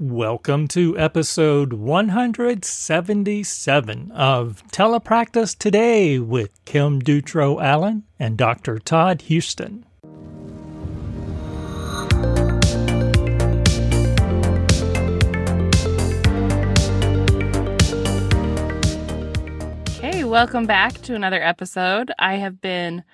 Welcome to episode 177 of Telepractice Today with Kim Dutro Allen and Dr. Todd Houston. Hey, welcome back to another episode. I have been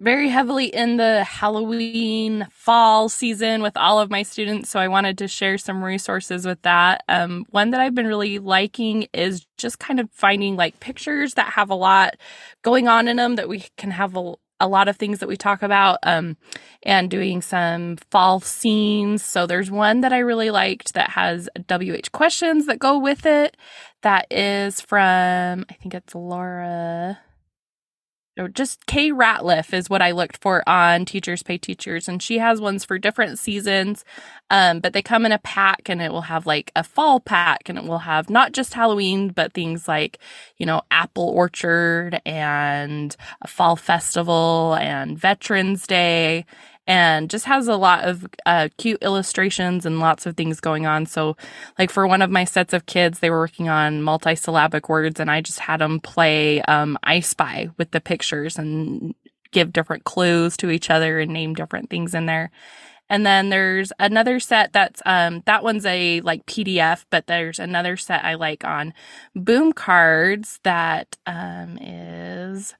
very heavily in the Halloween fall season with all of my students. So I wanted to share some resources with that. Um, one that I've been really liking is just kind of finding like pictures that have a lot going on in them that we can have a, a lot of things that we talk about um, and doing some fall scenes. So there's one that I really liked that has WH questions that go with it. That is from, I think it's Laura just Kay Ratliff is what I looked for on Teachers Pay Teachers. And she has ones for different seasons. Um, but they come in a pack and it will have like a fall pack and it will have not just Halloween, but things like, you know, apple orchard and a fall festival and Veterans Day and just has a lot of uh, cute illustrations and lots of things going on. So, like for one of my sets of kids, they were working on multisyllabic words, and I just had them play um, I Spy with the pictures and give different clues to each other and name different things in there. And then there's another set that's um that one's a like PDF, but there's another set I like on boom cards that um is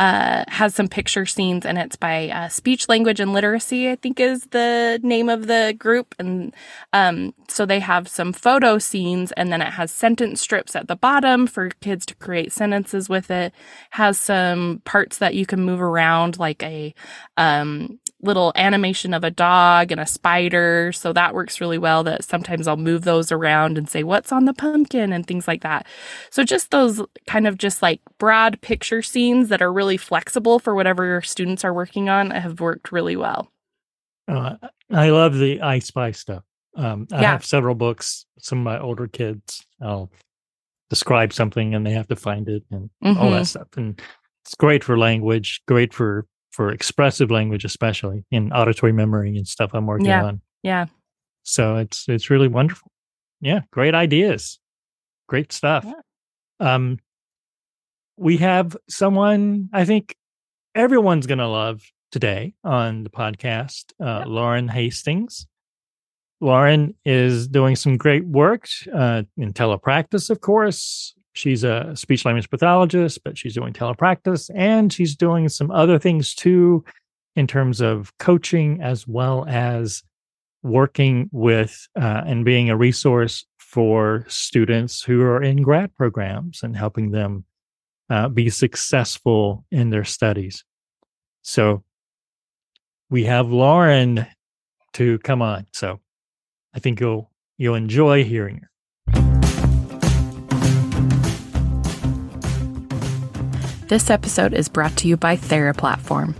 uh, has some picture scenes and it's by uh, speech language and literacy i think is the name of the group. And um, so they have some photo scenes and then it has sentence strips at the bottom for kids to create sentences with it. Has some parts that you can move around like a um, little animation of a dog and a spider. So that works really well that sometimes I'll move those around and say, what's on the pumpkin and things like that. So just those kind of just like broad picture scenes that are really flexible for whatever your students are working on have worked really well. Uh, I love the I Spy stuff. Um, I yeah. have several books. Some of my older kids, I'll describe something and they have to find it and mm-hmm. all that mm-hmm. stuff. And it's great for language, great for for expressive language, especially in auditory memory and stuff I'm working yeah. on. Yeah. So it's it's really wonderful. Yeah, great ideas. Great stuff. Yeah. Um we have someone I think everyone's going to love today on the podcast, uh, Lauren Hastings. Lauren is doing some great work uh, in telepractice, of course, she's a speech language pathologist, but she's doing telepractice and she's doing some other things too in terms of coaching as well as working with uh, and being a resource for students who are in grad programs and helping them uh, be successful in their studies. So we have Lauren to come on. So I think you'll you'll enjoy hearing her. This episode is brought to you by TheraPlatform.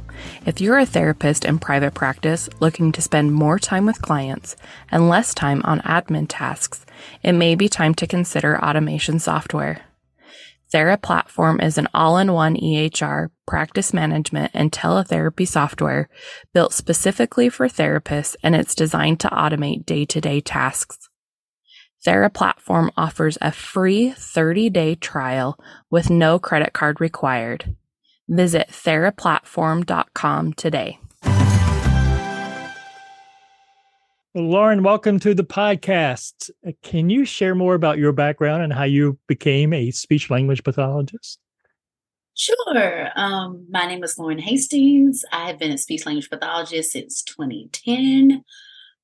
If you're a therapist in private practice looking to spend more time with clients and less time on admin tasks, it may be time to consider automation software. TheraPlatform is an all-in-one EHR, practice management, and teletherapy software built specifically for therapists and it's designed to automate day-to-day tasks. TheraPlatform offers a free 30-day trial with no credit card required. Visit theraplatform.com today. Lauren, welcome to the podcast. Can you share more about your background and how you became a speech language pathologist? Sure. Um, my name is Lauren Hastings. I have been a speech language pathologist since 2010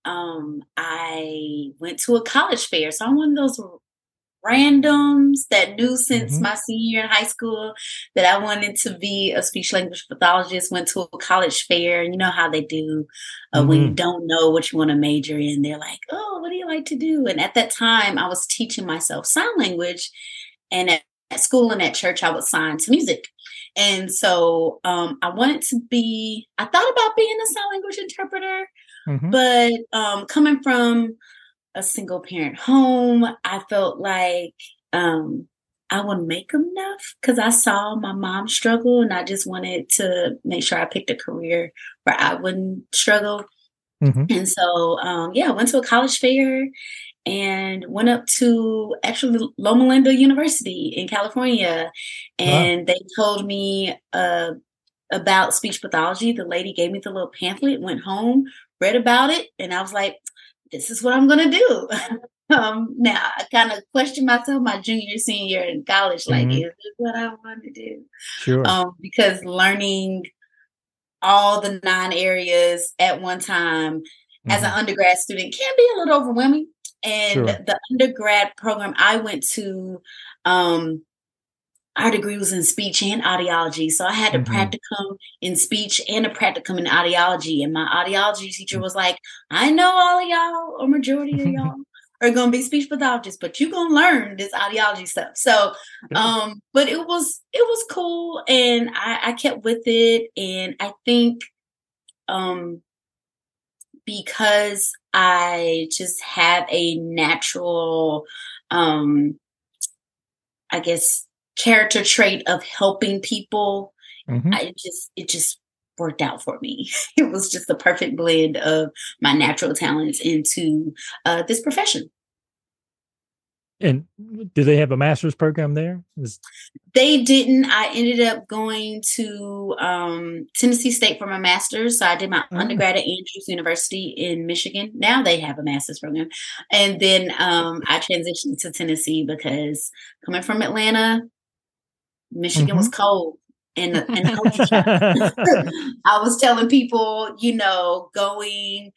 um, I went to a college fair. So I'm one of those randoms that knew since mm-hmm. my senior year in high school that I wanted to be a speech language pathologist. Went to a college fair, and you know how they do uh, mm-hmm. when you mm-hmm. don't know what you want to major in. They're like, "Oh, what do you like to do?" And at that time, I was teaching myself sign language, and at, at school and at church, I was signed to music. And so um, I wanted to be. I thought about being a sign language interpreter Mm-hmm. But um, coming from a single parent home, I felt like um, I wouldn't make enough because I saw my mom struggle and I just wanted to make sure I picked a career where I wouldn't struggle. Mm-hmm. And so, um, yeah, went to a college fair and went up to actually Loma Linda University in California. And wow. they told me uh, about speech pathology. The lady gave me the little pamphlet, went home, read about it, and I was like, this is what I'm going to do. um, now, I kind of questioned myself my junior, senior in college, like, mm-hmm. is this what I want to do? Sure. Um, because learning all the nine areas at one time mm-hmm. as an mm-hmm. undergrad student can be a little overwhelming. And sure. the undergrad program I went to, um, our degree was in speech and audiology. So I had a mm-hmm. practicum in speech and a practicum in audiology. And my audiology teacher was like, I know all of y'all, or majority of y'all are gonna be speech pathologists, but you're gonna learn this audiology stuff. So um, but it was it was cool and I, I kept with it. And I think um because I just have a natural um I guess character trait of helping people. Mm-hmm. I just it just worked out for me. It was just the perfect blend of my natural talents into uh, this profession. And do they have a master's program there? Is- they didn't. I ended up going to um, Tennessee State for my master's. So I did my oh. undergrad at Andrews University in Michigan. Now they have a master's program. And then um, I transitioned to Tennessee because coming from Atlanta, Michigan mm-hmm. was cold. And, and I was telling people, you know, going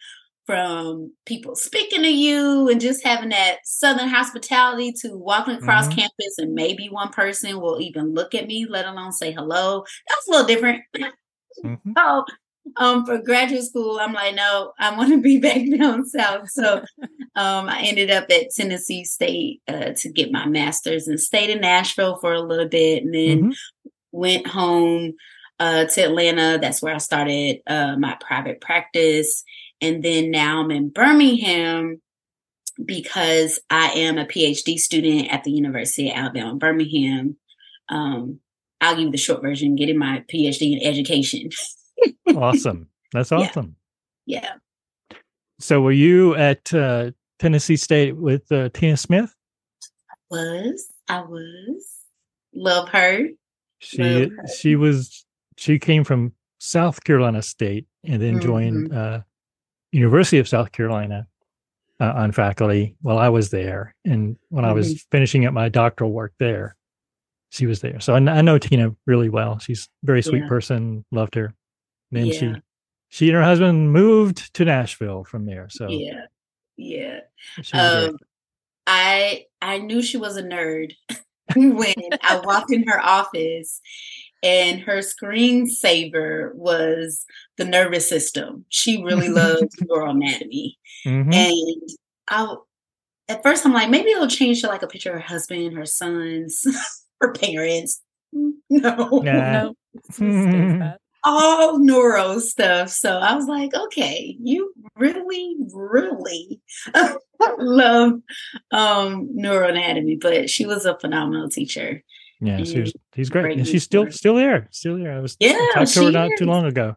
from people speaking to you and just having that southern hospitality to walking across mm-hmm. campus and maybe one person will even look at me, let alone say hello. That's a little different. Mm-hmm. so um, for graduate school, I'm like, no, I want to be back down south. So um, I ended up at Tennessee State uh, to get my master's and stayed in Nashville for a little bit and then mm-hmm. went home uh, to Atlanta. That's where I started uh, my private practice. And then now I'm in Birmingham because I am a PhD student at the University of Alabama, Birmingham. Um, I'll give you the short version getting my PhD in education. awesome. That's awesome. Yeah. yeah. So were you at uh, Tennessee State with uh, Tina Smith? I was. I was. Love her. She Love her. she was she came from South Carolina State and then mm-hmm. joined uh, University of South Carolina uh, on faculty while I was there. And when mm-hmm. I was mm-hmm. finishing up my doctoral work there, she was there. So I, I know Tina really well. She's a very sweet yeah. person. Loved her. Then yeah. she, she and her husband moved to Nashville from there. So yeah, yeah. Um, I I knew she was a nerd when I walked in her office and her screensaver was the nervous system. She really loves neural anatomy. Mm-hmm. And I at first I'm like, maybe it'll change to like a picture of her husband, her sons, her parents. No. Yeah. No. All neuro stuff. So I was like, okay, you really, really love um neuroanatomy, but she was a phenomenal teacher. Yeah, she's he's great. great and she's still still there, still there. I was yeah, talked to her not too long ago.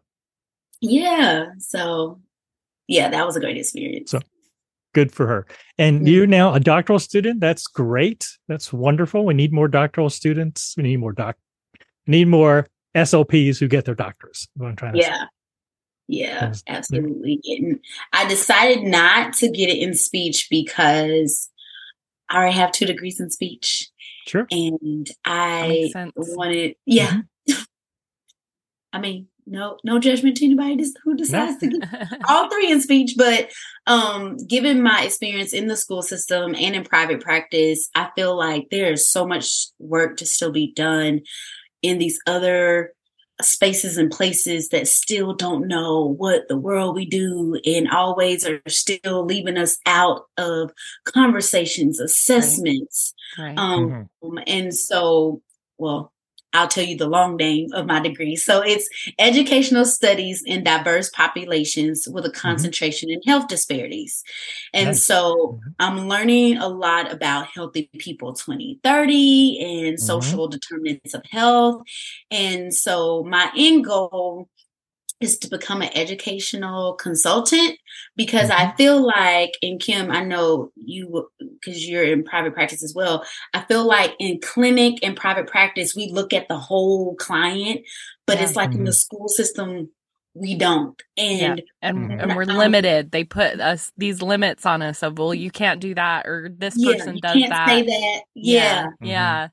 Yeah, so yeah, that was a great experience. So good for her. And you now a doctoral student. That's great. That's wonderful. We need more doctoral students. We need more doc. We need more SLPs who get their doctors. What I'm trying to yeah. Say. Yeah, absolutely. And I decided not to get it in speech because I already have two degrees in speech. Sure. And I wanted, yeah. Mm-hmm. I mean, no, no judgment to anybody who decides no. to get all three in speech, but um, given my experience in the school system and in private practice, I feel like there is so much work to still be done in these other spaces and places that still don't know what the world we do and always are still leaving us out of conversations, assessments. Right. Right. Um, mm-hmm. And so, well, I'll tell you the long name of my degree. So it's educational studies in diverse populations with a mm-hmm. concentration mm-hmm. in health disparities. And nice. so mm-hmm. I'm learning a lot about Healthy People 2030 and mm-hmm. social determinants of health. And so my end goal is to become an educational consultant because mm-hmm. I feel like, and Kim, I know you because you're in private practice as well. I feel like in clinic and private practice, we look at the whole client, but yeah. it's like mm-hmm. in the mm-hmm. school system, we don't and yeah. and, mm-hmm. and we're limited they put us these limits on us of well you can't do that or this yeah, person does that say that yeah yeah, yeah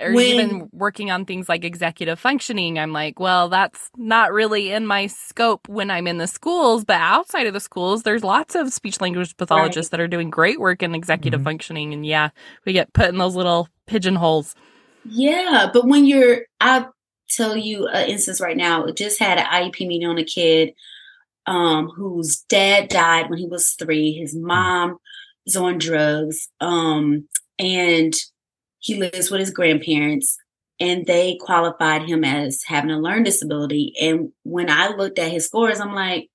or when, even working on things like executive functioning i'm like well that's not really in my scope when i'm in the schools but outside of the schools there's lots of speech language pathologists right. that are doing great work in executive mm-hmm. functioning and yeah we get put in those little pigeonholes yeah but when you're i tell you an instance right now just had an iep meeting on a kid um, whose dad died when he was three his mom is on drugs um, and he lives with his grandparents and they qualified him as having a learning disability. And when I looked at his scores, I'm like,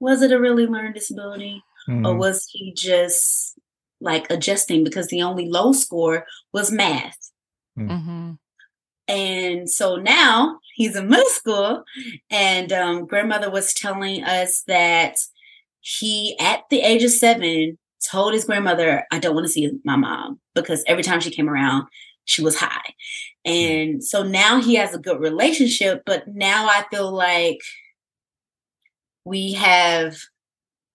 was it a really learning disability? Mm-hmm. Or was he just like adjusting because the only low score was math? Mm. Mm-hmm. And so now he's in middle school, and um, grandmother was telling us that he, at the age of seven, told his grandmother, I don't want to see my mom because every time she came around, she was high. And so now he has a good relationship, but now I feel like we have,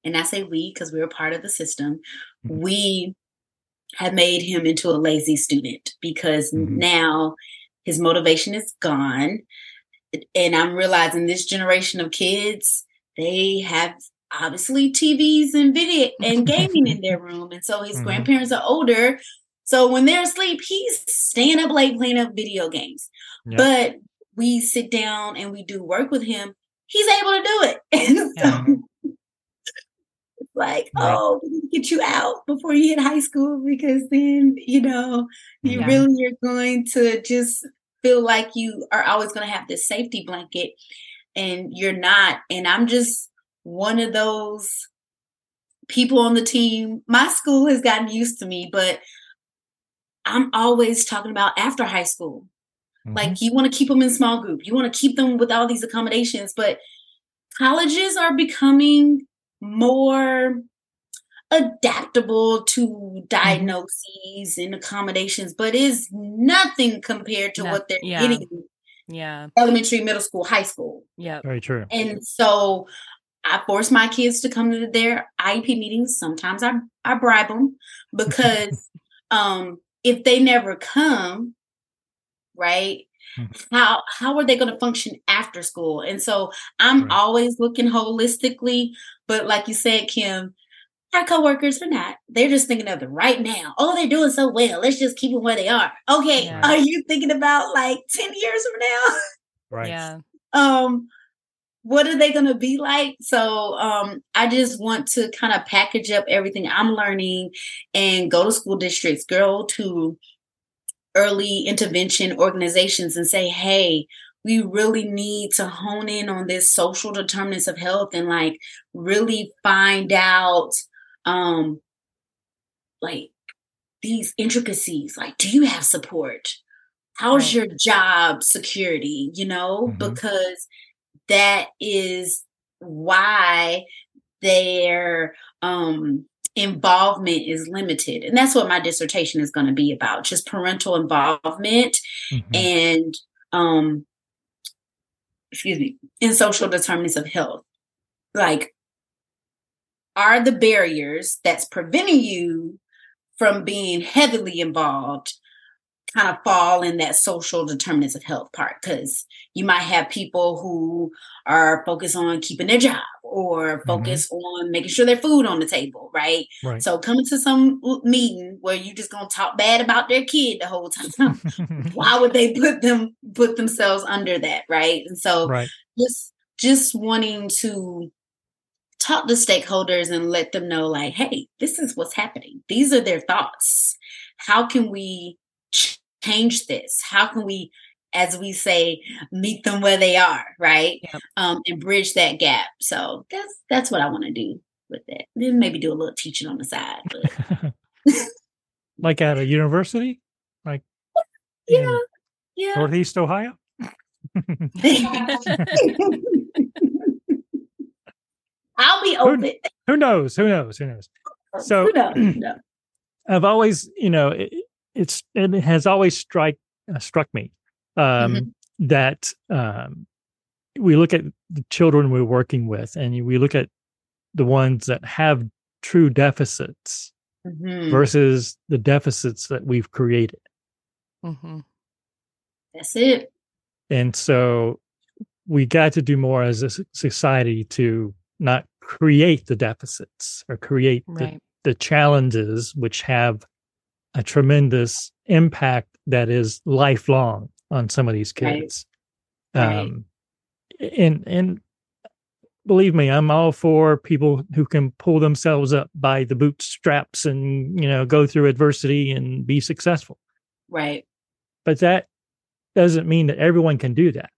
and I say we because we are part of the system, mm-hmm. we have made him into a lazy student because mm-hmm. now his motivation is gone. And I'm realizing this generation of kids, they have obviously TVs and video and gaming in their room. And so his mm-hmm. grandparents are older. So when they're asleep, he's staying up late playing up video games. Yep. But we sit down and we do work with him, he's able to do it. And so yeah. like, right. oh, we need to get you out before you hit high school because then, you know, you yeah. really are going to just feel like you are always going to have this safety blanket and you're not. And I'm just one of those people on the team. My school has gotten used to me, but I'm always talking about after high school. Mm-hmm. Like you want to keep them in small group. You want to keep them with all these accommodations, but colleges are becoming more adaptable to mm-hmm. diagnoses and accommodations, but is nothing compared to no, what they're yeah. getting. Yeah. Elementary, middle school, high school. Yeah. Very true. And so I force my kids to come to their IEP meetings. Sometimes I, I bribe them because um, if they never come, right, mm-hmm. how how are they going to function after school? And so I'm right. always looking holistically, but like you said, Kim, our coworkers are not. They're just thinking of the right now. Oh, they're doing so well. Let's just keep them where they are. Okay, yeah. are you thinking about like ten years from now? Right. Yeah. Um, what are they going to be like? So um, i just want to kind of package up everything i'm learning and go to school districts go to early intervention organizations and say hey we really need to hone in on this social determinants of health and like really find out um like these intricacies like do you have support? How's your job security? You know? Mm-hmm. because that is why their um, involvement is limited. And that's what my dissertation is going to be about just parental involvement mm-hmm. and, um, excuse me, in social determinants of health. Like, are the barriers that's preventing you from being heavily involved kind of fall in that social determinants of health part because you might have people who are focused on keeping their job or focus mm-hmm. on making sure their food on the table, right? right? So coming to some meeting where you just gonna talk bad about their kid the whole time, why would they put them put themselves under that, right? And so right. just just wanting to talk to stakeholders and let them know like hey this is what's happening these are their thoughts how can we change this? How can we, as we say, meet them where they are, right? Yep. Um, and bridge that gap. So that's that's what I want to do with that. Then maybe do a little teaching on the side. like at a university, like yeah, yeah, Northeast Ohio. I'll be open. Who, who, knows? Who knows? Who knows? So who knows? I've always, you know, it, it's it has always strike uh, struck me um, mm-hmm. that um, we look at the children we're working with, and we look at the ones that have true deficits mm-hmm. versus the deficits that we've created. Mm-hmm. That's it. And so we got to do more as a society to not create the deficits or create right. the, the challenges which have a tremendous impact that is lifelong on some of these kids. Right. Um, right. and and believe me, I'm all for people who can pull themselves up by the bootstraps and you know go through adversity and be successful. Right. But that doesn't mean that everyone can do that.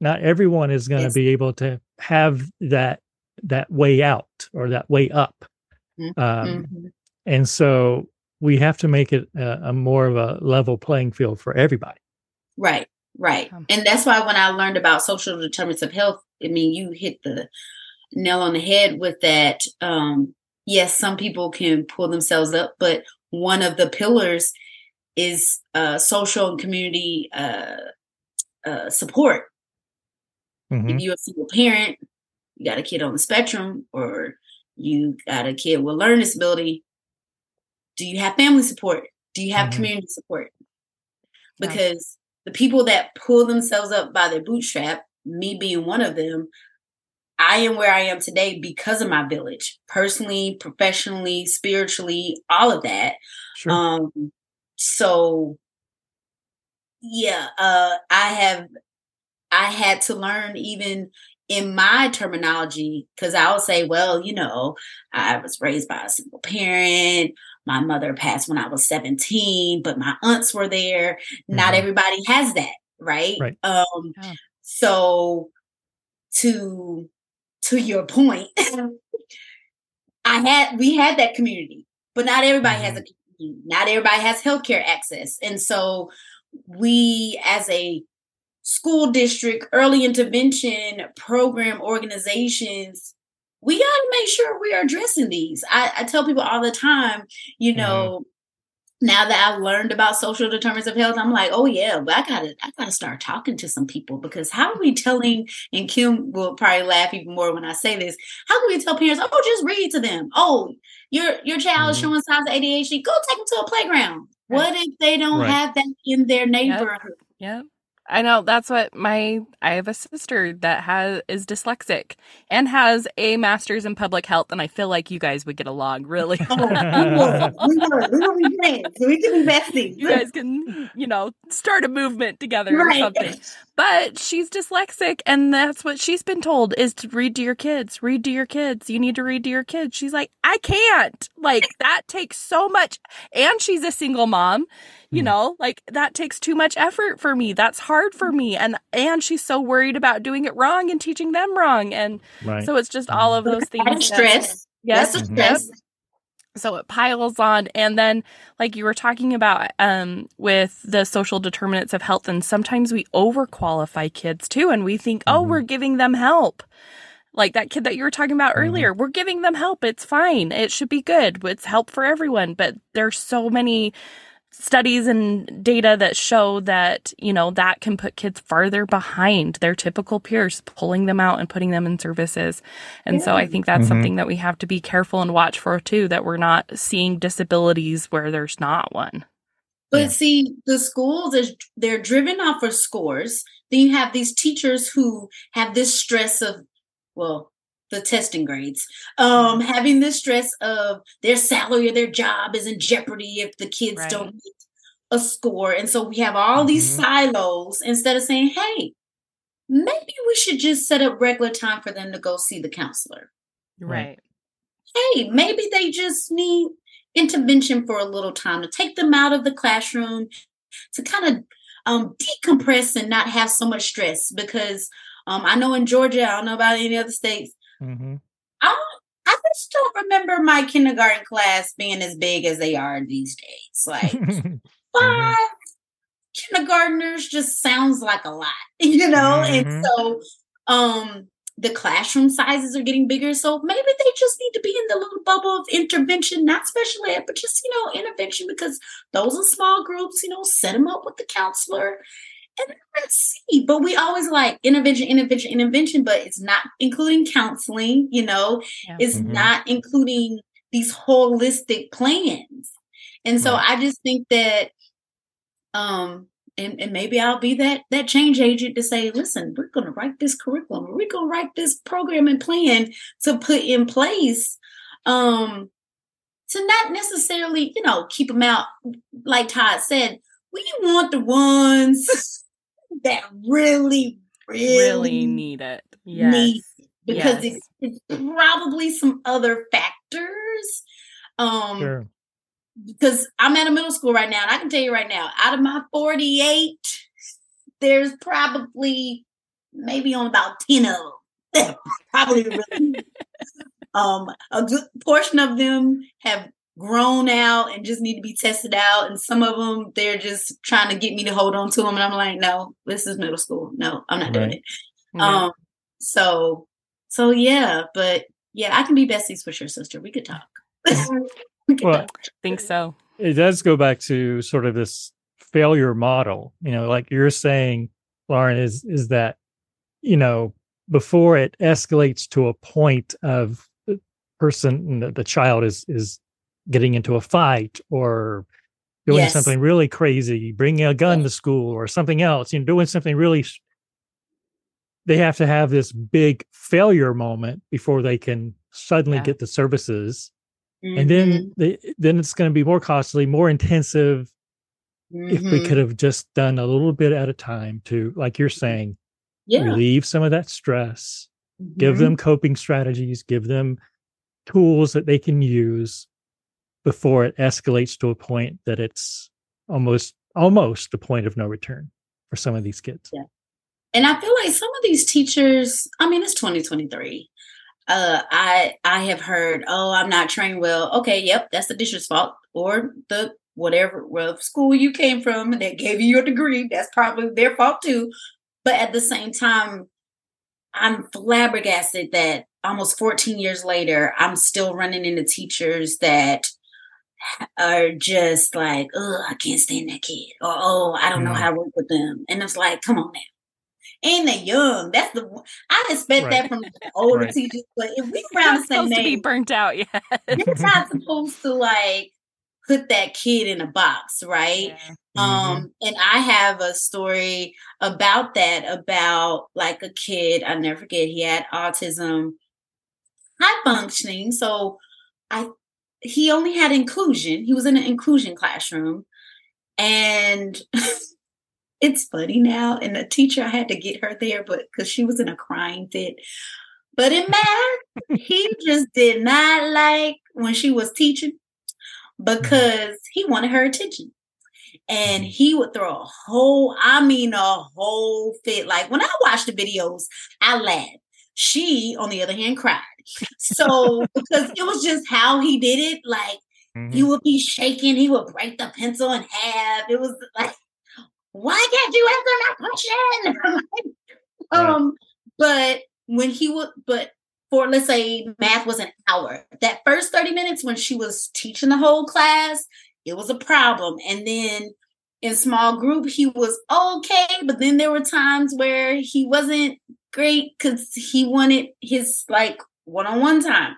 Not everyone is going to be able to have that that way out or that way up. Mm-hmm. Um, mm-hmm. And so we have to make it a, a, more of a level playing field for everybody. Right, right. And that's why when I learned about social determinants of health, I mean, you hit the nail on the head with that. Um, yes, some people can pull themselves up, but one of the pillars is uh, social and community uh, uh, support. Mm-hmm. If you're a single parent, you got a kid on the spectrum, or you got a kid with learning disability, do you have family support? Do you have mm-hmm. community support? Because the people that pull themselves up by their bootstrap, me being one of them, I am where I am today because of my village, personally, professionally, spiritually, all of that. Sure. Um, so yeah, uh, I have I had to learn even in my terminology because I'll say, well, you know, I was raised by a single parent. My mother passed when I was 17, but my aunts were there. Mm-hmm. Not everybody has that, right? right. Um, so to to your point, I had we had that community, but not everybody mm-hmm. has a community. Not everybody has healthcare access. And so we as a school district, early intervention program organizations we got to make sure we are addressing these. I, I, tell people all the time, you mm-hmm. know, mm-hmm. now that I've learned about social determinants of health, I'm like, oh yeah, but I gotta, I gotta start talking to some people because how are we telling? And Kim will probably laugh even more when I say this. How can we tell parents, oh, just read to them? Oh, your your child mm-hmm. is showing signs of ADHD. Go take them to a playground. Right. What if they don't right. have that in their neighborhood? Yep. yep. I know that's what my I have a sister that has is dyslexic and has a master's in public health, and I feel like you guys would get along really. oh, we will. We will be friends. We can be besties. You guys can, you know, start a movement together right. or something. But she's dyslexic, and that's what she's been told is to read to your kids. Read to your kids. You need to read to your kids. She's like, I can't. Like that takes so much, and she's a single mom you hmm. know like that takes too much effort for me. That's hard for me. And and she's so worried about doing it wrong and teaching them wrong. And right. so it's just all of those things stress. Yes mm-hmm. stress. So it piles on. And then like you were talking about um, with the social determinants of health and sometimes we overqualify kids too and we think oh mm-hmm. we're giving them help. Like that kid that you were talking about mm-hmm. earlier we're giving them help. It's fine. It should be good. It's help for everyone. But there's so many studies and data that show that, you know, that can put kids farther behind their typical peers, pulling them out and putting them in services. And yeah. so I think that's mm-hmm. something that we have to be careful and watch for too, that we're not seeing disabilities where there's not one. But yeah. see, the schools they're driven off of scores. Then you have these teachers who have this stress of, well, the testing grades um mm-hmm. having the stress of their salary or their job is in jeopardy if the kids right. don't get a score and so we have all mm-hmm. these silos instead of saying hey maybe we should just set up regular time for them to go see the counselor right hey maybe they just need intervention for a little time to take them out of the classroom to kind of um, decompress and not have so much stress because um, I know in Georgia, I don't know about any other states, Mm-hmm. I I just don't remember my kindergarten class being as big as they are these days. Like 5 mm-hmm. kindergartners just sounds like a lot, you know? Mm-hmm. And so um the classroom sizes are getting bigger. So maybe they just need to be in the little bubble of intervention, not special ed, but just, you know, intervention because those are small groups, you know, set them up with the counselor and let's see. But we always like intervention, intervention, intervention, but it's not including counseling, you know, yeah. it's mm-hmm. not including these holistic plans. And so right. I just think that um and, and maybe I'll be that that change agent to say, listen, we're gonna write this curriculum, we're gonna write this program and plan to put in place um to not necessarily, you know, keep them out, like Todd said, we want the ones that really, really, really need it. Yes. Need because yes. it's, it's probably some other factors. Um, sure. Because I'm at a middle school right now, and I can tell you right now, out of my 48, there's probably maybe on about 10 of them. probably really, um, a good portion of them have grown out and just need to be tested out. And some of them, they're just trying to get me to hold on to them. And I'm like, no, this is middle school. No, I'm not right. doing it. Um, so, so yeah, but yeah, I can be besties with your sister. We could talk. we could well, talk. think so. It does go back to sort of this failure model, you know, like you're saying, Lauren, is, is that, you know, before it escalates to a point of the person, the, the child is, is getting into a fight or doing yes. something really crazy, bringing a gun to school or something else, you know, doing something really. They have to have this big failure moment before they can suddenly yeah. get the services, mm-hmm. and then mm-hmm. they, then it's going to be more costly, more intensive. Mm-hmm. If we could have just done a little bit at a time to, like you're saying, yeah. relieve some of that stress, mm-hmm. give them coping strategies, give them tools that they can use before it escalates to a point that it's almost almost the point of no return for some of these kids. Yeah. And I feel like some of these teachers, I mean, it's 2023. Uh, I I have heard, oh, I'm not trained well. Okay, yep, that's the district's fault, or the whatever well school you came from that gave you your degree. That's probably their fault too. But at the same time, I'm flabbergasted that almost 14 years later, I'm still running into teachers that are just like, oh, I can't stand that kid, or oh, I don't mm. know how to work with them, and it's like, come on now. And they young. That's the I expect right. that from the older right. teachers. But if we around the same age, to be burnt out, yeah, you're not supposed to like put that kid in a box, right? Yeah. Mm-hmm. Um, and I have a story about that, about like a kid, I never forget, he had autism, high functioning. So I he only had inclusion. He was in an inclusion classroom. And it's funny now. And the teacher, I had to get her there, but because she was in a crying fit. But in math, he just did not like when she was teaching because he wanted her attention. And mm-hmm. he would throw a whole, I mean, a whole fit. Like when I watched the videos, I laughed. She, on the other hand, cried so because it was just how he did it, like mm-hmm. he would be shaking, he would break the pencil in half. It was like, why can't you answer my question? um, but when he would, but for let's say math was an hour, that first 30 minutes when she was teaching the whole class, it was a problem. And then in small group, he was okay, but then there were times where he wasn't great because he wanted his like one on one time.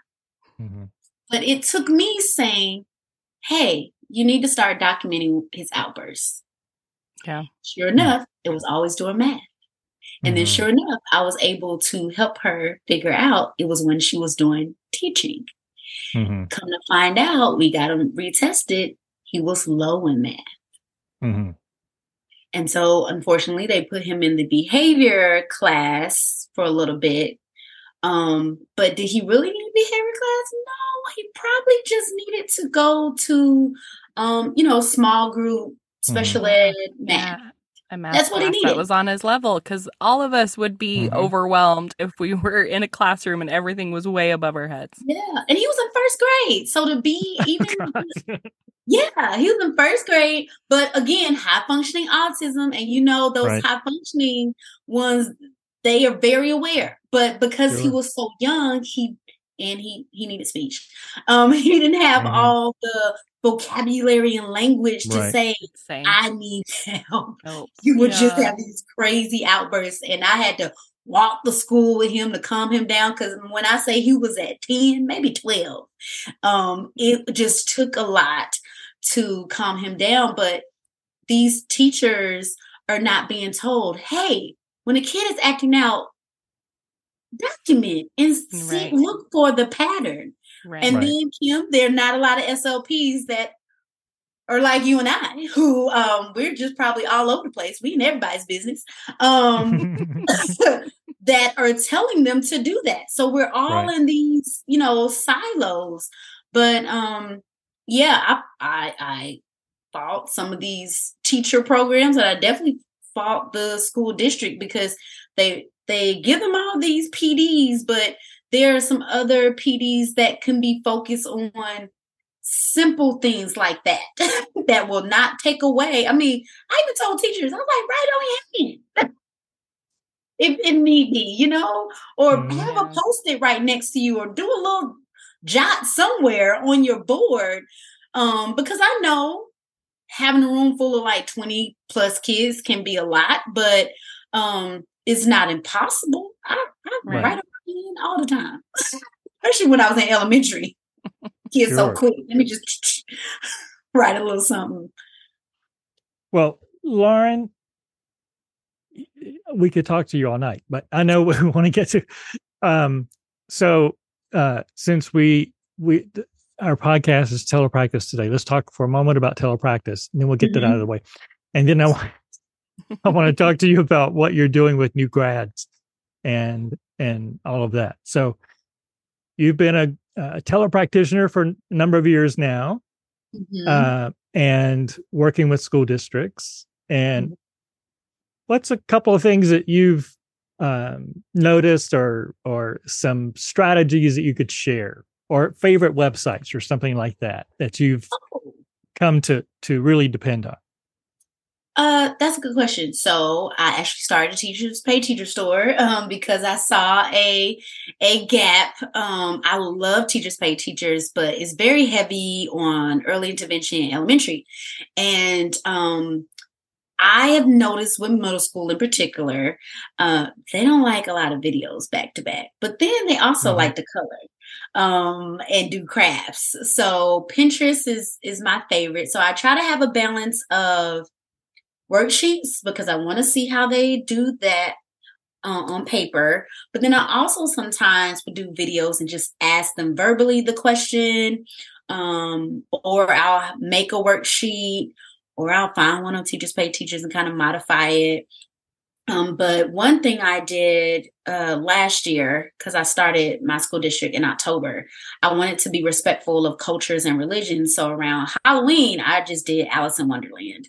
Mm-hmm. But it took me saying, hey, you need to start documenting his outbursts. Yeah. Sure enough, it was always doing math. And mm-hmm. then sure enough, I was able to help her figure out it was when she was doing teaching. Mm-hmm. Come to find out, we got him retested. He was low in math. Mm-hmm. And so, unfortunately, they put him in the behavior class for a little bit um, but did he really need behavior class? No, he probably just needed to go to, um, you know, small group special mm-hmm. ed math. A math That's what he needed. that was on his level because all of us would be mm-hmm. overwhelmed if we were in a classroom and everything was way above our heads. Yeah, and he was in first grade, so to be even. yeah, he was in first grade, but again, high functioning autism, and you know those right. high functioning ones, they are very aware. But because sure. he was so young, he and he he needed speech. Um, he didn't have mm-hmm. all the vocabulary and language to right. say Same. I need help. help. You would yeah. just have these crazy outbursts, and I had to walk the school with him to calm him down. Because when I say he was at ten, maybe twelve, um, it just took a lot to calm him down. But these teachers are not being told, "Hey, when a kid is acting out, document and see, right. look for the pattern. Right. And right. then Kim, there are not a lot of SLPs that are like you and I, who um, we're just probably all over the place. We in everybody's business. Um, that are telling them to do that. So we're all right. in these, you know, silos. But um, yeah, I, I I fought some of these teacher programs, and I definitely fought the school district because they they give them all these PDs, but there are some other PDs that can be focused on simple things like that that will not take away. I mean, I even told teachers, I was like, write on your hand. if it need be, you know, or mm-hmm. have a post-it right next to you or do a little jot somewhere on your board. Um, because I know having a room full of like 20 plus kids can be a lot, but um it's not impossible. I, I right. write all the time, especially when I was in elementary. Kids sure. so quick. Let me just write a little something. Well, Lauren, we could talk to you all night, but I know we want to get to. Um, so, uh, since we we our podcast is telepractice today, let's talk for a moment about telepractice, and then we'll get mm-hmm. that out of the way. And then I I want to talk to you about what you're doing with new grads and and all of that. So you've been a, a telepractitioner for a number of years now, mm-hmm. uh, and working with school districts. And mm-hmm. what's a couple of things that you've um, noticed, or or some strategies that you could share, or favorite websites, or something like that that you've oh. come to to really depend on? Uh, that's a good question. So I actually started a teachers pay teacher store um, because I saw a a gap. Um, I love teachers pay teachers, but it's very heavy on early intervention and elementary. And um, I have noticed with middle school in particular, uh, they don't like a lot of videos back to back, but then they also mm-hmm. like to color um, and do crafts. So Pinterest is is my favorite. So I try to have a balance of worksheets because I want to see how they do that uh, on paper. But then I also sometimes would do videos and just ask them verbally the question, um, or I'll make a worksheet, or I'll find one of Teachers Pay Teachers and kind of modify it. Um, but one thing I did uh, last year, because I started my school district in October, I wanted to be respectful of cultures and religions. So around Halloween, I just did Alice in Wonderland.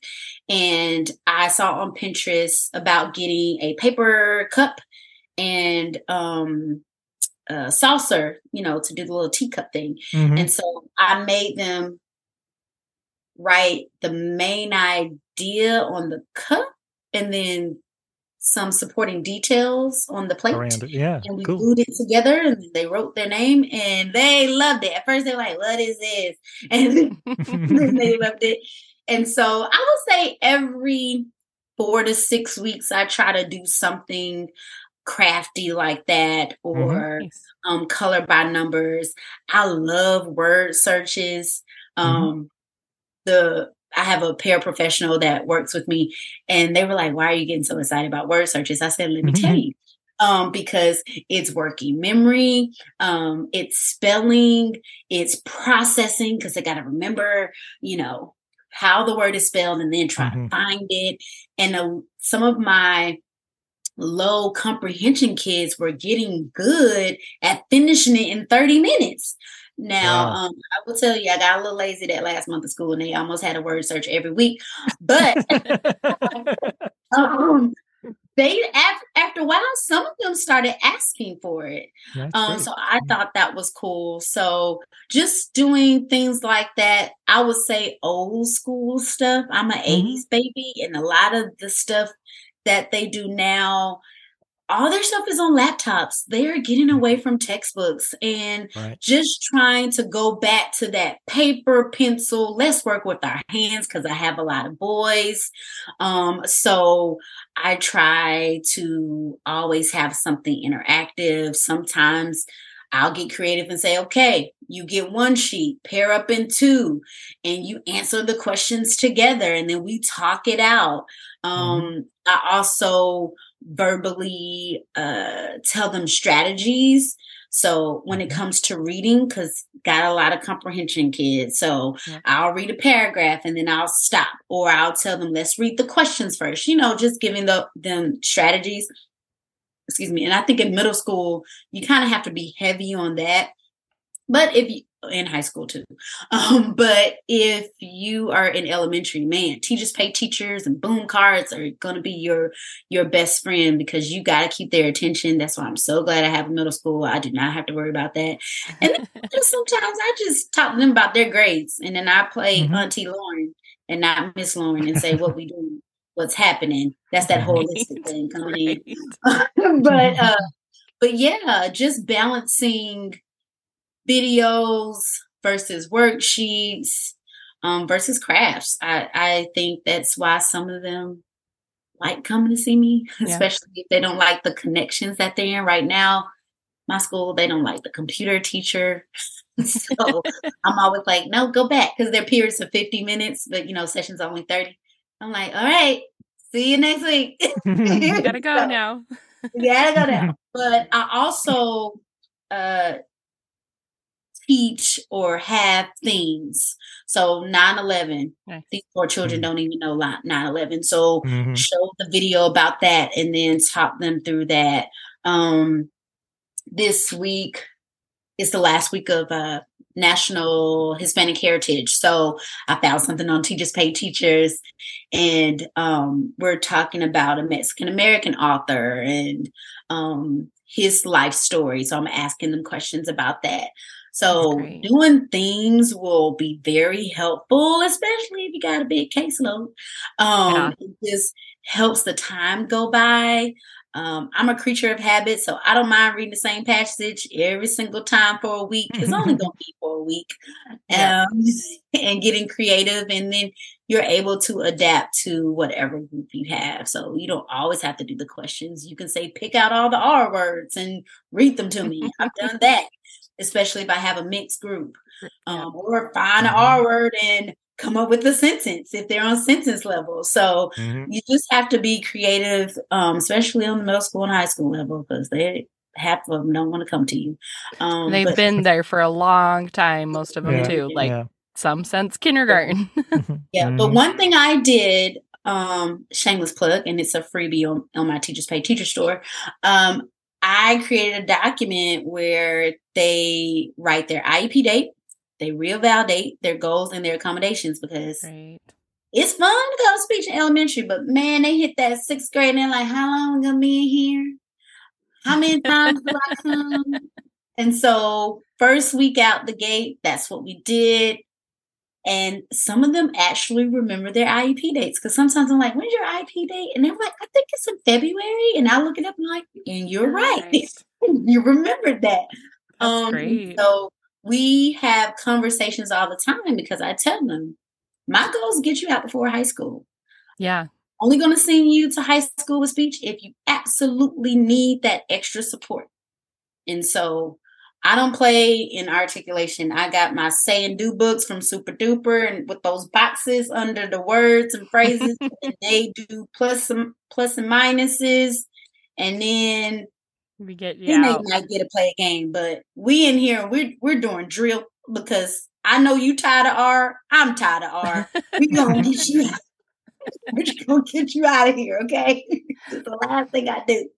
And I saw on Pinterest about getting a paper cup and um, a saucer, you know, to do the little teacup thing. Mm-hmm. And so I made them write the main idea on the cup and then some supporting details on the plate. It. Yeah. And we cool. glued it together and they wrote their name and they loved it. At first they were like, what is this? And then they loved it. And so I would say every four to six weeks I try to do something crafty like that mm-hmm. or mm-hmm. um, color by numbers. I love word searches. Mm-hmm. Um, mm-hmm. the I have a paraprofessional that works with me, and they were like, "Why are you getting so excited about word searches?" I said, "Let me tell mm-hmm. you." Um, because it's working memory, um, it's spelling, it's processing because I got to remember, you know, how the word is spelled and then try mm-hmm. to find it. And uh, some of my low comprehension kids were getting good at finishing it in 30 minutes. Now, wow. um, I will tell you, I got a little lazy that last month of school, and they almost had a word search every week. But um, they after, after a while, some of them started asking for it. Um, so I thought that was cool. So just doing things like that, I would say old school stuff. I'm an mm-hmm. 80s baby, and a lot of the stuff that they do now all their stuff is on laptops. They are getting away from textbooks and right. just trying to go back to that paper, pencil. Let's work with our hands because I have a lot of boys. Um, so I try to always have something interactive. Sometimes I'll get creative and say, okay, you get one sheet, pair up in two, and you answer the questions together, and then we talk it out. Mm-hmm. Um, mm-hmm. I also verbally uh, tell them strategies. So when it mm-hmm. comes to reading, because got a lot of comprehension kids, so yeah. I'll read a paragraph and then I'll stop, or I'll tell them let's read the questions first. You know, just giving the, them strategies. Excuse me. And I think in middle school you kind of have to be heavy on that. But if you in high school too. Um, but if you are in elementary, man, teachers pay teachers and boom cards are gonna be your your best friend because you gotta keep their attention. That's why I'm so glad I have a middle school. I do not have to worry about that. And just sometimes I just talk to them about their grades and then I play mm-hmm. Auntie Lauren and not Miss Lauren and say what we do, what's happening. That's that holistic thing coming in. but uh but yeah, just balancing videos versus worksheets um, versus crafts. I, I think that's why some of them like coming to see me, yeah. especially if they don't like the connections that they're in right now. My school, they don't like the computer teacher. so I'm always like, no, go back because their periods are 50 minutes, but you know, sessions only 30. I'm like, all right, see you next week. you gotta go so, now. you gotta go now. But I also uh teach or have themes. So 9-11, nice. these poor children mm-hmm. don't even know 9-11. So mm-hmm. show the video about that and then talk them through that. Um, this week is the last week of uh, National Hispanic Heritage. So I found something on Teachers Pay Teachers, and um, we're talking about a Mexican American author and um, his life story. So I'm asking them questions about that. So doing themes will be very helpful, especially if you got a big caseload. Um, yeah. It just helps the time go by. Um, I'm a creature of habit, so I don't mind reading the same passage every single time for a week. It's only going to be for a week, yeah. um, and getting creative, and then you're able to adapt to whatever group you have. So you don't always have to do the questions. You can say, pick out all the R words and read them to me. I've done that especially if I have a mixed group. Um, or find an mm-hmm. R word and come up with a sentence if they're on sentence level. So mm-hmm. you just have to be creative, um, especially on the middle school and high school level, because they half of them don't want to come to you. Um, They've but, been there for a long time, most of them yeah, too, like yeah. some sense kindergarten. yeah, mm-hmm. but one thing I did, um, shameless plug, and it's a freebie on, on my Teachers Pay Teacher store. Um, I created a document where they write their IEP date, they reevaluate their goals and their accommodations because right. it's fun to go to speech in elementary, but man, they hit that sixth grade and they're like, how long am I gonna be in here? How many times do I come? And so first week out the gate, that's what we did. And some of them actually remember their IEP dates because sometimes I'm like, when's your IEP date? And they're like, I think it's in February. And I look it up and I'm like, and you're right. you remembered that. That's um, great. So we have conversations all the time because I tell them my goal is get you out before high school. Yeah. Only going to send you to high school with speech if you absolutely need that extra support. And so I don't play in articulation. I got my say and do books from Super Duper and with those boxes under the words and phrases. and they do plus and plus and minuses. And then we get yeah. Then they might get to play a game. But we in here, we're we're doing drill because I know you tired of R. I'm tired of R. We gonna get you we're just gonna get you out of here, okay? it's the last thing I do.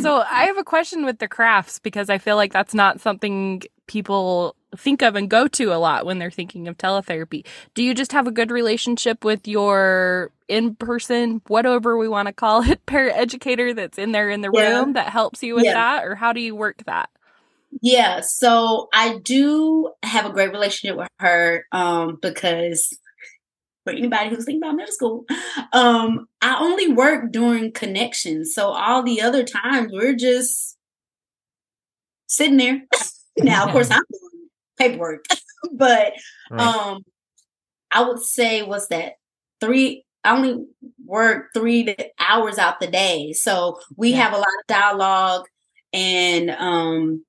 so I have a question with the crafts because I feel like that's not something people think of and go to a lot when they're thinking of teletherapy. Do you just have a good relationship with your in person, whatever we want to call it, paraeducator that's in there in the yeah. room that helps you with yeah. that? Or how do you work that? Yeah, so I do have a great relationship with her um, because for anybody who's thinking about middle school, um, I only work during connections. So all the other times we're just sitting there. now, of course, I'm doing paperwork, but right. um, I would say was that three. I only work three hours out the day, so we yeah. have a lot of dialogue and um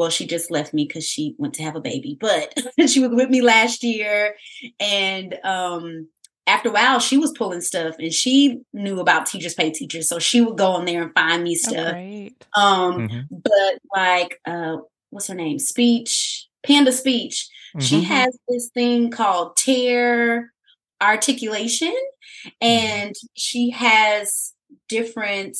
well, she just left me because she went to have a baby, but she was with me last year. And um, after a while, she was pulling stuff and she knew about Teachers Pay Teachers. So she would go in there and find me oh, stuff. Oh, um, mm-hmm. But like, uh, what's her name? Speech, Panda Speech. Mm-hmm. She has this thing called Tear Articulation, mm-hmm. and she has different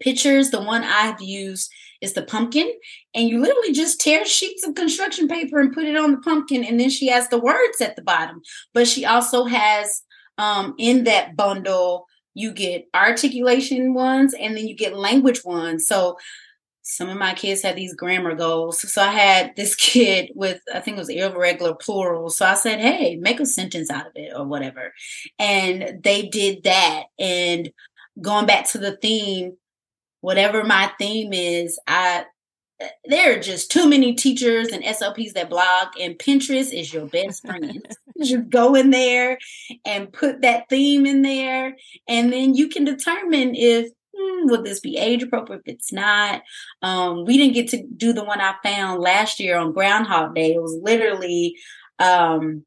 pictures. The one I've used is the pumpkin. And you literally just tear sheets of construction paper and put it on the pumpkin. And then she has the words at the bottom. But she also has um, in that bundle, you get articulation ones and then you get language ones. So some of my kids had these grammar goals. So I had this kid with, I think it was irregular plural. So I said, hey, make a sentence out of it or whatever. And they did that. And going back to the theme, whatever my theme is, I there are just too many teachers and SLPs that blog, and Pinterest is your best friend. just go in there and put that theme in there, and then you can determine if hmm, would this be age appropriate. If it's not, um, we didn't get to do the one I found last year on Groundhog Day. It was literally um,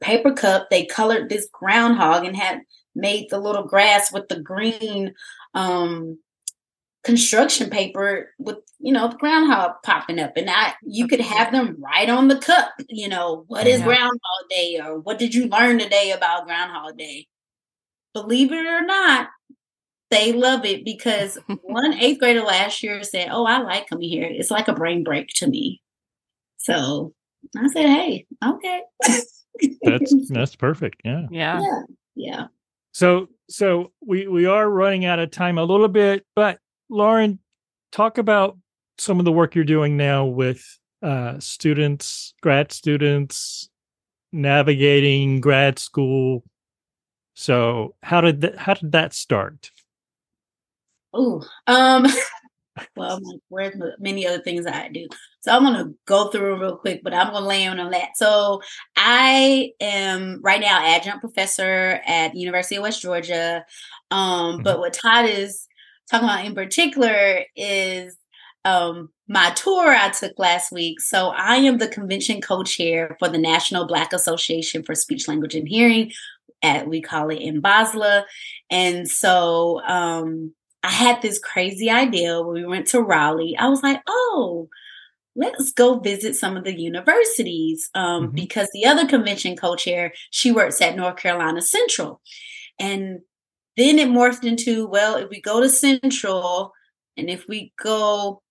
paper cup. They colored this groundhog and had made the little grass with the green um construction paper with you know groundhog popping up and I you could have them right on the cup you know what is groundhog day? or what did you learn today about groundhog day? Believe it or not they love it because one eighth grader last year said oh i like coming here. It's like a brain break to me. So i said hey okay. That's that's perfect yeah. Yeah. Yeah yeah. So so we we are running out of time a little bit but Lauren, talk about some of the work you're doing now with uh, students, grad students, navigating grad school. So, how did that, how did that start? Oh, um, well, like, where's many other things I do. So I'm going to go through real quick, but I'm going to land on that. So I am right now adjunct professor at University of West Georgia. Um, mm-hmm. But what Todd is talking about in particular is um, my tour I took last week. So I am the convention co-chair for the National Black Association for Speech, Language, and Hearing. At we call it NBASLH. And so um, I had this crazy idea when we went to Raleigh. I was like, oh, let's go visit some of the universities um, mm-hmm. because the other convention co-chair she works at North Carolina Central, and then it morphed into, well, if we go to Central and if we go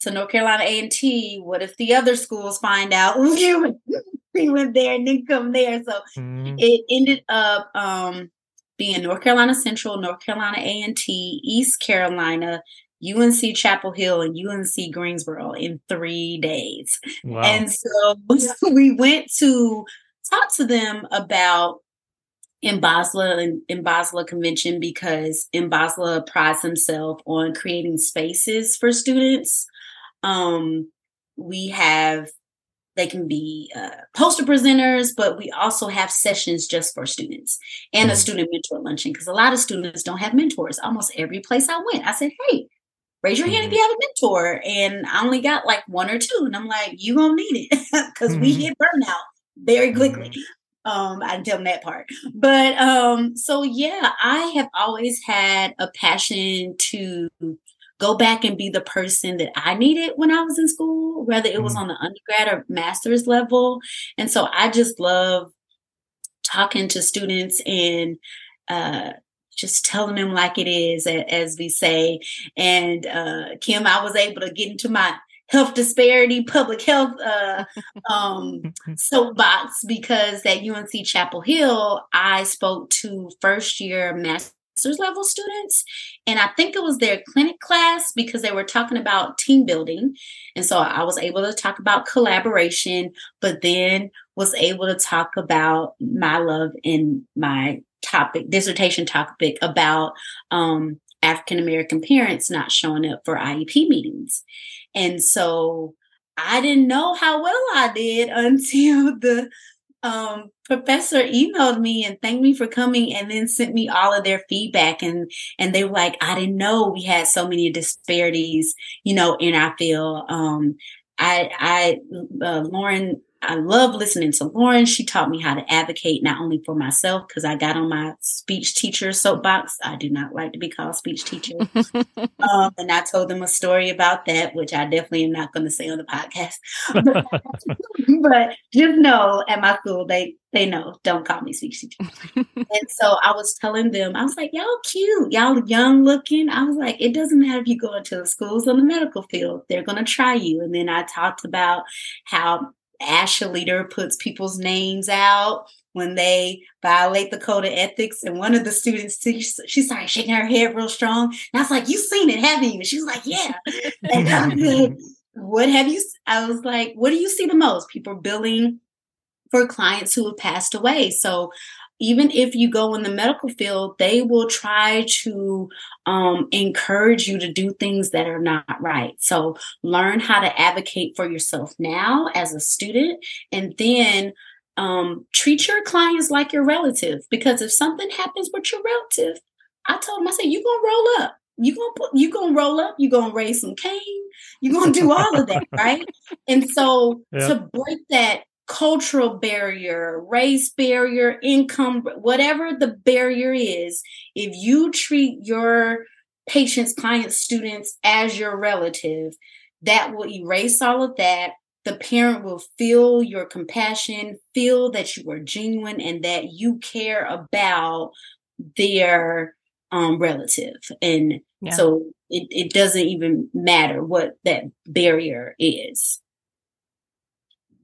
to North Carolina A&T, what if the other schools find out we went there and didn't come there? So mm-hmm. it ended up um, being North Carolina Central, North Carolina A&T, East Carolina, UNC Chapel Hill, and UNC Greensboro in three days. Wow. And so we went to talk to them about NBASLH and NBASLH convention because NBASLH prides himself on creating spaces for students. Um, we have they can be uh, poster presenters, but we also have sessions just for students and a mm-hmm. student mentor luncheon because a lot of students don't have mentors. Almost every place I went, I said, "Hey, raise your hand if mm-hmm. you have a mentor," and I only got like one or two, and I'm like, "You gonna need it because we mm-hmm. hit burnout very quickly." Um, I didn't tell them that part. But um, so yeah, I have always had a passion to go back and be the person that I needed when I was in school, whether it was mm-hmm. on the undergrad or master's level. And so I just love talking to students and uh, just telling them like it is, as we say. And uh, Kim, I was able to get into my health disparity, public health uh, um, soapbox because at UNC Chapel Hill, I spoke to first year master's level students. And I think it was their clinic class because they were talking about team building. And so I was able to talk about collaboration, but then was able to talk about my love in my topic, dissertation topic about um, African American parents not showing up for IEP meetings. And so I didn't know how well I did until the um, professor emailed me and thanked me for coming and then sent me all of their feedback and and they were like i didn't know we had so many disparities you know in our field. Um i i uh, lauren I love listening to Lauren. She taught me how to advocate not only for myself because I got on my speech teacher soapbox. I do not like to be called speech teacher. um, and I told them a story about that, which I definitely am not going to say on the podcast. but just know at my school, they they know don't call me speech teacher. and so I was telling them, I was like, y'all cute, y'all young looking. I was like, it doesn't matter if you go into the schools or the medical field, they're going to try you. And then I talked about how ASHA leader puts people's names out when they violate the code of ethics. And one of the students, she started shaking her head real strong. And I was like, You've seen it, haven't you? And she was like, Yeah. and I said, What have you? I was like, What do you see the most? People billing for clients who have passed away. So even if you go in the medical field, they will try to um, encourage you to do things that are not right. So learn how to advocate for yourself now as a student, and then um, treat your clients like your relative. Because if something happens with your relative, I told them, I said, you're gonna roll up. You're gonna put you gonna roll up, You're gonna raise some Cain, you're gonna do all of that, right? And so to break that cultural barrier, race barrier, income, whatever the barrier is, if you treat your patients, clients, students as your relative, that will erase all of that. The parent will feel your compassion, feel that you are genuine and that you care about their um, relative. And yeah. so it, it doesn't even matter what that barrier is.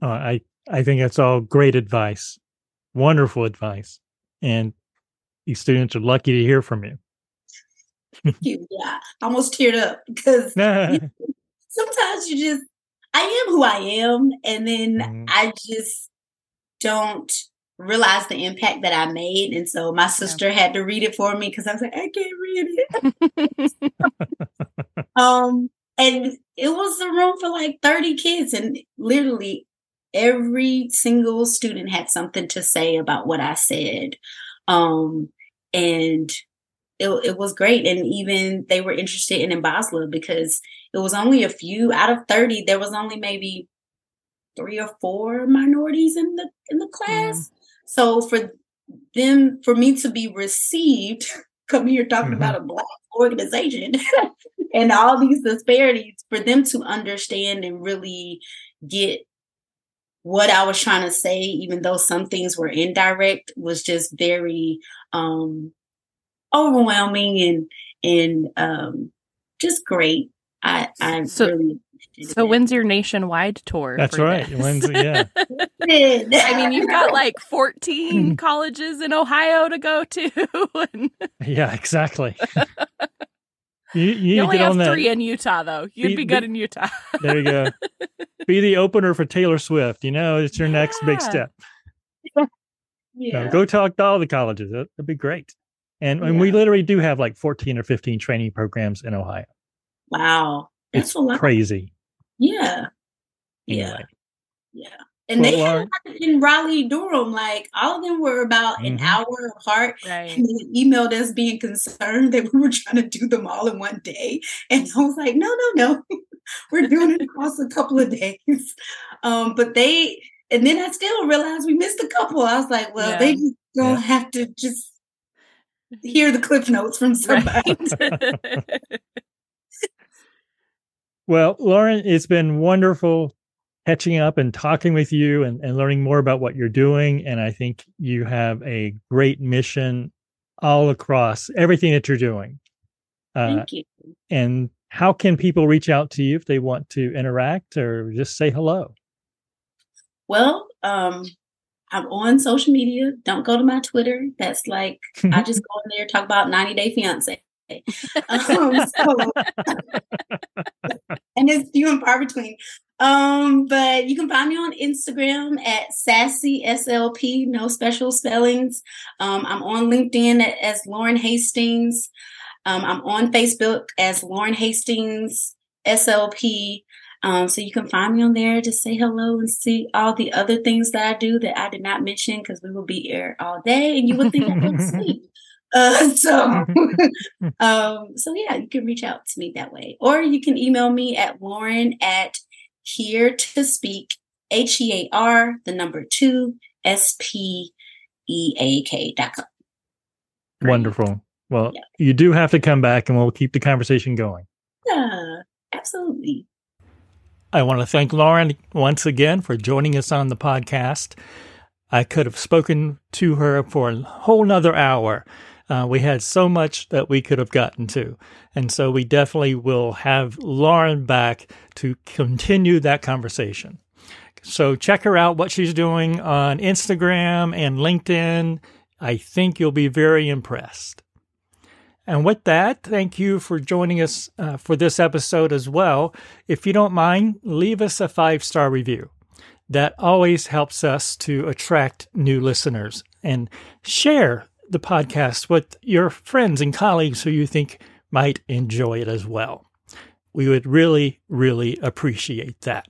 Uh, I I think that's all great advice, wonderful advice, and these students are lucky to hear from you. you. Yeah, I almost teared up because sometimes you just, I am who I am, and then mm-hmm. I just don't realize the impact that I made. And so my sister yeah. had to read it for me because I was like, I can't read it. um, and it was a room for like 30 kids, and literally every single student had something to say about what I said. Um, and it, it was great. And even they were interested in NBASLH because it was only a few out of 30, there was only maybe three or four minorities in the in the class. Mm. So for them, for me to be received, come here talking mm-hmm. about a black organization and all these disparities, for them to understand and really get what I was trying to say, even though some things were indirect, was just very um, overwhelming and and um, just great. I I so, really so when's your nationwide tour? That's right. When's yeah. I mean, you've got like 14 colleges in Ohio to go to. yeah, exactly. You, you, you only have three in Utah, though. You'd be, be good be, in Utah. there you go. Be the opener for Taylor Swift. You know, it's your yeah. next big step. yeah. So go talk to all the colleges. That, would be great. And, yeah. and we literally do have like 14 or 15 training programs in Ohio. Wow. That's it's a lot. crazy. Yeah. Anyway. Yeah. Yeah. And well, they had in Raleigh, Durham, like all of them were about mm-hmm. an hour apart. Right. And they emailed us being concerned that we were trying to do them all in one day. And I was like, no, no, no. we're doing it across a couple of days. Um, but they and then I still realized we missed a couple. I was like, well, yeah. they just don't yeah. have to just hear the cliff notes from somebody. Right. well, Lauren, it's been wonderful catching up and talking with you and, and learning more about what you're doing. And I think you have a great mission all across everything that you're doing. Uh, Thank you. And how can people reach out to you if they want to interact or just say hello? Well, um, I'm on social media. Don't go to my Twitter. That's like I just go in there talk about 90 Day Fiance. Um, so, and it's few and far between. Um, but you can find me on Instagram at sassy slp, no special spellings. Um, I'm on LinkedIn as Lauren Hastings. Um, I'm on Facebook as Lauren Hastings SLP. Um, so you can find me on there. Just say hello and see all the other things that I do that I did not mention because we will be here all day and you would think I would sleep. Uh, so, um, so yeah, you can reach out to me that way, or you can email me at Lauren at Hear to Speak H E A R the number two S P E A K dot com. Wonderful. Well, yeah. you do have to come back, and we'll keep the conversation going. Yeah, absolutely. I want to thank Lauren once again for joining us on the podcast. I could have spoken to her for a whole nother hour. Uh, we had so much that we could have gotten to. And so we definitely will have Lauren back to continue that conversation. So check her out, what she's doing on Instagram and LinkedIn. I think you'll be very impressed. And with that, thank you for joining us uh, for this episode as well. If you don't mind, leave us a five star review. That always helps us to attract new listeners and share the podcast with your friends and colleagues who you think might enjoy it as well. We would really, really appreciate that.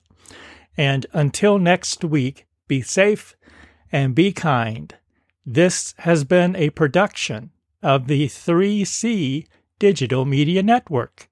And until next week, be safe and be kind. This has been a production of the 3C Digital Media Network.